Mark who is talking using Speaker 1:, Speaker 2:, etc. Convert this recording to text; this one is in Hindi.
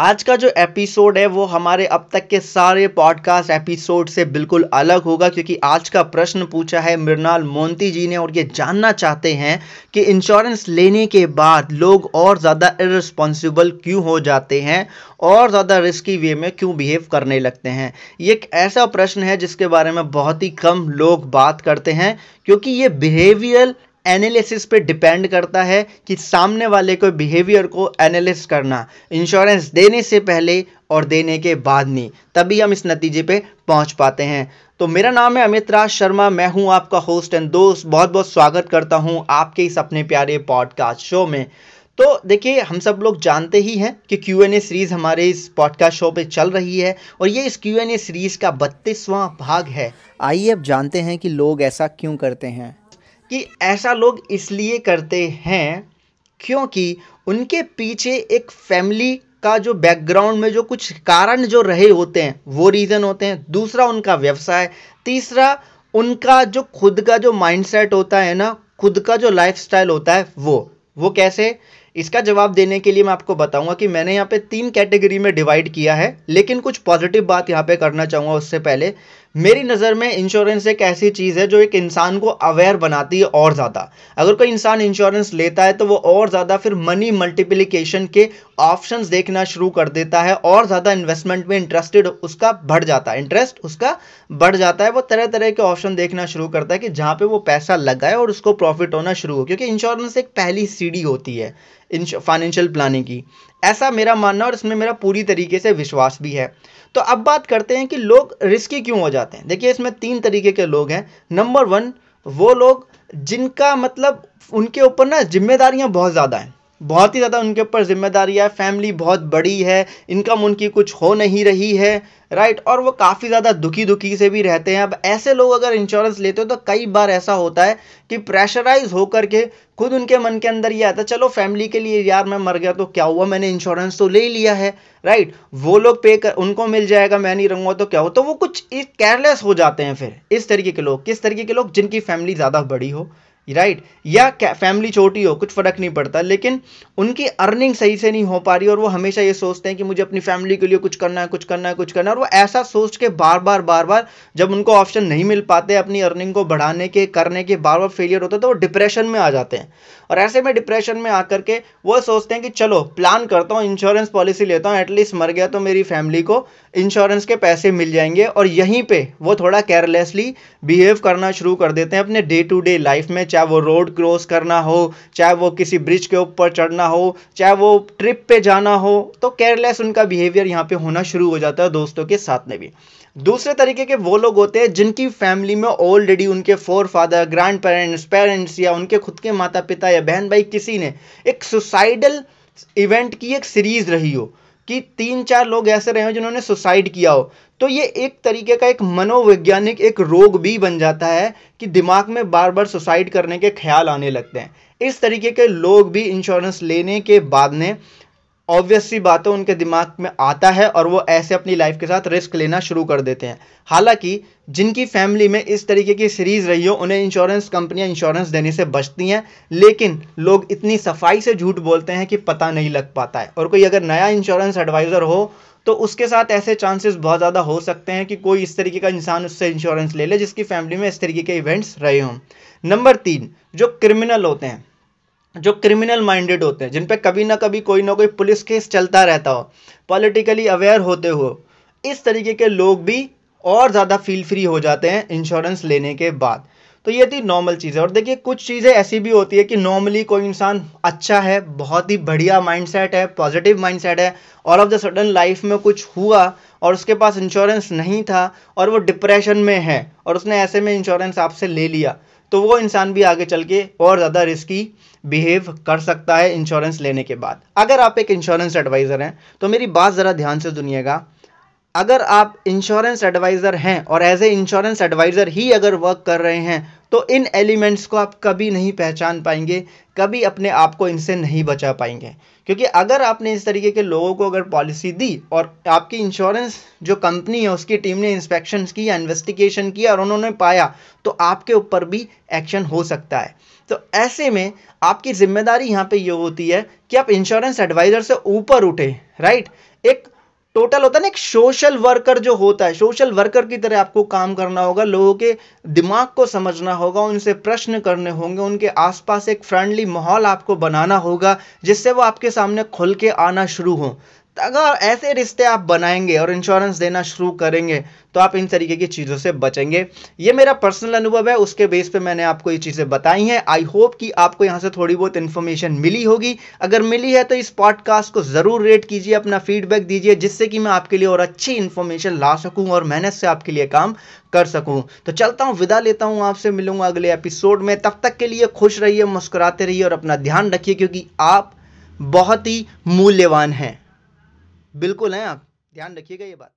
Speaker 1: आज का जो एपिसोड है, वो हमारे अब तक के सारे पॉडकास्ट एपिसोड से बिल्कुल अलग होगा, क्योंकि आज का प्रश्न पूछा है मृणाल मोंती जी ने, और ये जानना चाहते हैं कि इंश्योरेंस लेने के बाद लोग और ज़्यादा इरिस्पॉन्सिबल क्यों हो जाते हैं और ज़्यादा रिस्की वे में क्यों बिहेव करने लगते हैं? ये एक ऐसा प्रश्न है जिसके बारे में बहुत ही कम लोग बात करते हैं, क्योंकि ये बिहेवियल एनालिसिस पे डिपेंड करता है कि सामने वाले को बिहेवियर को एनालिस करना इंश्योरेंस देने से पहले और देने के बाद नहीं, तभी हम इस नतीजे पे पहुँच पाते हैं। तो मेरा नाम है अमित राज शर्मा, मैं हूँ आपका होस्ट एंड दोस्त। बहुत बहुत स्वागत करता हूँ आपके इस अपने प्यारे पॉडकास्ट शो में। तो देखिए, हम सब लोग जानते ही हैं कि क्यू एन ए सीरीज़ हमारे इस पॉडकास्ट शो पे चल रही है और ये इस क्यू एन ए सीरीज़ का बत्तीसवां भाग है। आइए अब जानते हैं कि लोग ऐसा क्यों करते हैं। कि ऐसा लोग इसलिए करते हैं क्योंकि उनके पीछे एक फैमिली का जो बैकग्राउंड में जो कुछ कारण जो रहे होते हैं, वो रीज़न होते हैं। दूसरा उनका व्यवसाय, तीसरा उनका जो खुद का जो माइंडसेट होता है ना, खुद का जो लाइफस्टाइल होता है, वो। वो कैसे? इसका जवाब देने के लिए मैं आपको बताऊँगा कि मैंने यहाँ पे तीन कैटेगरी में डिवाइड किया है, लेकिन कुछ पॉजिटिव बात यहाँ पे करना चाहूँगा उससे पहले। मेरी नज़र में इंश्योरेंस एक ऐसी चीज़ है जो एक इंसान को अवेयर बनाती है और ज़्यादा। अगर कोई इंसान इंश्योरेंस लेता है तो वो और ज़्यादा फिर मनी मल्टीप्लिकेशन के ऑप्शंस देखना शुरू कर देता है और ज़्यादा इन्वेस्टमेंट में इंटरेस्टेड उसका बढ़ जाता है। इंटरेस्ट उसका बढ़ जाता है, वो तरह तरह के ऑप्शन देखना शुरू करता है कि जहाँ पे वो पैसा लगाए और उसको प्रॉफिट होना शुरू हो। क्योंकि इंश्योरेंस एक पहली सीढ़ी होती है फाइनेंशियल प्लानिंग की। ऐसा मेरा मानना और इसमें मेरा पूरी तरीके से विश्वास भी है। तो अब बात करते हैं कि लोग रिस्की क्यों हो जाते हैं? देखिए, इसमें तीन तरीके के लोग हैं। नंबर वन वो लोग जिनका मतलब उनके ऊपर ना जिम्मेदारियाँ बहुत ज़्यादा हैं। बहुत ही ज़्यादा उनके ऊपर ज़िम्मेदारी है फैमिली बहुत बड़ी है इनकम उनकी कुछ हो नहीं रही है राइट और वो काफ़ी ज़्यादा दुखी दुखी से भी रहते हैं। अब ऐसे लोग अगर इंश्योरेंस लेते हो तो कई बार ऐसा होता है कि प्रेशराइज होकर के खुद उनके मन के अंदर ये आता है, चलो फैमिली के लिए यार मैं मर गया तो क्या हुआ? मैंने इंश्योरेंस तो ले लिया है। राइट वो लोग पे कर, उनको मिल जाएगा, मैं नहीं रहूँगा तो क्या हो? तो वो कुछ केयरलेस हो जाते हैं फिर। इस तरीके के लोग, किस तरीके के लोग जिनकी फैमिली ज़्यादा बड़ी हो। राइट या फैमिली छोटी हो, कुछ फ़र्क नहीं पड़ता, लेकिन उनकी अर्निंग सही से नहीं हो पा रही, और वो हमेशा ये सोचते हैं कि मुझे अपनी फैमिली के लिए कुछ करना है, कुछ करना है, कुछ करना है, और वो ऐसा सोच के बार बार बार बार जब उनको ऑप्शन नहीं मिल पाते अपनी अर्निंग को बढ़ाने के, करने के बार बार फेलियर होते तो वो डिप्रेशन में आ जाते हैं। और ऐसे में डिप्रेशन में आकर के वो सोचते हैं कि चलो प्लान करता हूँ इंश्योरेंस पॉलिसी लेता हूँ एटलीस्ट मर गया तो मेरी फैमिली को इंश्योरेंस के पैसे मिल जाएँगे, और यहीं पर वो थोड़ा केयरलेसली बिहेव करना शुरू कर देते हैं, अपने डे टू डे लाइफ में चाहे वो रोड क्रॉस करना हो, चाहे वो किसी ब्रिज के ऊपर चढ़ना हो, चाहे वो ट्रिप पे जाना हो तो केयरलेस उनका बिहेवियर यहाँ पे होना शुरू हो जाता है दोस्तों के साथ में भी। दूसरे तरीके के वो लोग होते हैं जिनकी फैमिली में ऑलरेडी उनके four father grand parents parents या उनके खुद के माता पिता या बहन भाई किसी ने एक सुसाइडल इवेंट की एक सीरीज़ रही हो। कि तीन चार लोग ऐसे रहे हो जिन्होंने सुसाइड किया हो। तो ये एक तरीके का एक मनोवैज्ञानिक एक रोग भी बन जाता है कि दिमाग में बार बार सुसाइड करने के ख्याल आने लगते हैं। इस तरीके के लोग भी इंश्योरेंस लेने के बाद में ऑब्वियस सी बात है उनके दिमाग में आता है और वो ऐसे अपनी लाइफ के साथ रिस्क लेना शुरू कर देते हैं। हालाँकि, जिनकी फैमिली में इस तरीके की सीरीज़ रही हो, उन्हें इंश्योरेंस कंपनियाँ इंश्योरेंस देने से बचती हैं, लेकिन लोग इतनी सफ़ाई से झूठ बोलते हैं कि पता नहीं लग पाता है। और कोई अगर नया इंश्योरेंस एडवाइज़र हो तो उसके साथ ऐसे चांसेस बहुत ज़्यादा हो सकते हैं कि कोई इस तरीके का इंसान उससे इंश्योरेंस ले ले, जिसकी फैमिली में इस तरीके के इवेंट्स रहे हों। नंबर तीन, जो क्रिमिनल होते हैं। जो क्रिमिनल माइंडेड होते हैं जिन पे कभी ना कभी कोई ना कोई पुलिस केस चलता रहता हो पॉलिटिकली अवेयर होते हो, इस तरीके के लोग भी और ज़्यादा फील फ्री हो जाते हैं इंश्योरेंस लेने के बाद। तो ये थी नॉर्मल चीज़ें, और देखिए कुछ चीज़ें ऐसी भी होती है कि नॉर्मली कोई इंसान अच्छा है, बहुत ही बढ़िया माइंडसेट है पॉजिटिव माइंडसेट है, और ऑफ़ द सडन लाइफ में कुछ हुआ और उसके पास इंश्योरेंस नहीं था, और वो डिप्रेशन में है, और उसने ऐसे में इंश्योरेंस आपसे ले लिया तो वो इंसान भी आगे चल के और ज़्यादा रिस्की बिहेव कर सकता है इंश्योरेंस लेने के बाद। अगर आप एक इंश्योरेंस एडवाइज़र हैं तो मेरी बात ज़रा ध्यान से सुनिएगा। अगर आप इंश्योरेंस एडवाइज़र हैं और एज ए इंश्योरेंस एडवाइज़र ही अगर वर्क कर रहे हैं तो इन एलिमेंट्स को आप कभी नहीं पहचान पाएँगे, कभी अपने आप को इनसे नहीं बचा पाएँगे। क्योंकि अगर आपने इस तरीके के लोगों को अगर पॉलिसी दी और आपकी इंश्योरेंस जो कंपनी है, उसकी टीम ने इंस्पेक्शन किया इन्वेस्टिगेशन किया और उन्होंने पाया तो आपके ऊपर भी एक्शन हो सकता है। तो ऐसे में आपकी ज़िम्मेदारी यहाँ पे ये होती है कि आप इंश्योरेंस एडवाइज़र से ऊपर उठे राइट एक टोटल होता है ना, एक सोशल वर्कर जो होता है सोशल वर्कर की तरह आपको काम करना होगा, लोगों के दिमाग को समझना होगा, उनसे प्रश्न करने होंगे, उनके आसपास एक फ्रेंडली माहौल आपको बनाना होगा, जिससे वो आपके सामने खुल के आना शुरू हो। अगर ऐसे रिश्ते आप बनाएँगे और इंश्योरेंस देना शुरू करेंगे तो आप इन तरीके की चीज़ों से बचेंगे। ये मेरा पर्सनल अनुभव है, उसके बेस पे मैंने आपको ये चीज़ें बताई हैं। आई होप कि आपको यहाँ से थोड़ी बहुत इन्फॉर्मेशन मिली होगी। अगर मिली है तो इस पॉडकास्ट को ज़रूर रेट कीजिए, अपना फीडबैक दीजिए, जिससे कि मैं आपके लिए और अच्छी इन्फॉर्मेशन ला सकूँ और मेहनत से आपके लिए काम कर सकूँ। तो चलता हूँ, विदा लेता हूँ आपसे, मिलूँगा अगले एपिसोड में। तब तक के लिए खुश रहिए, मुस्कुराते रहिए और अपना ध्यान रखिए, क्योंकि आप बहुत ही मूल्यवान हैं। बिल्कुल हैं आप। ध्यान रखिएगा ये बात।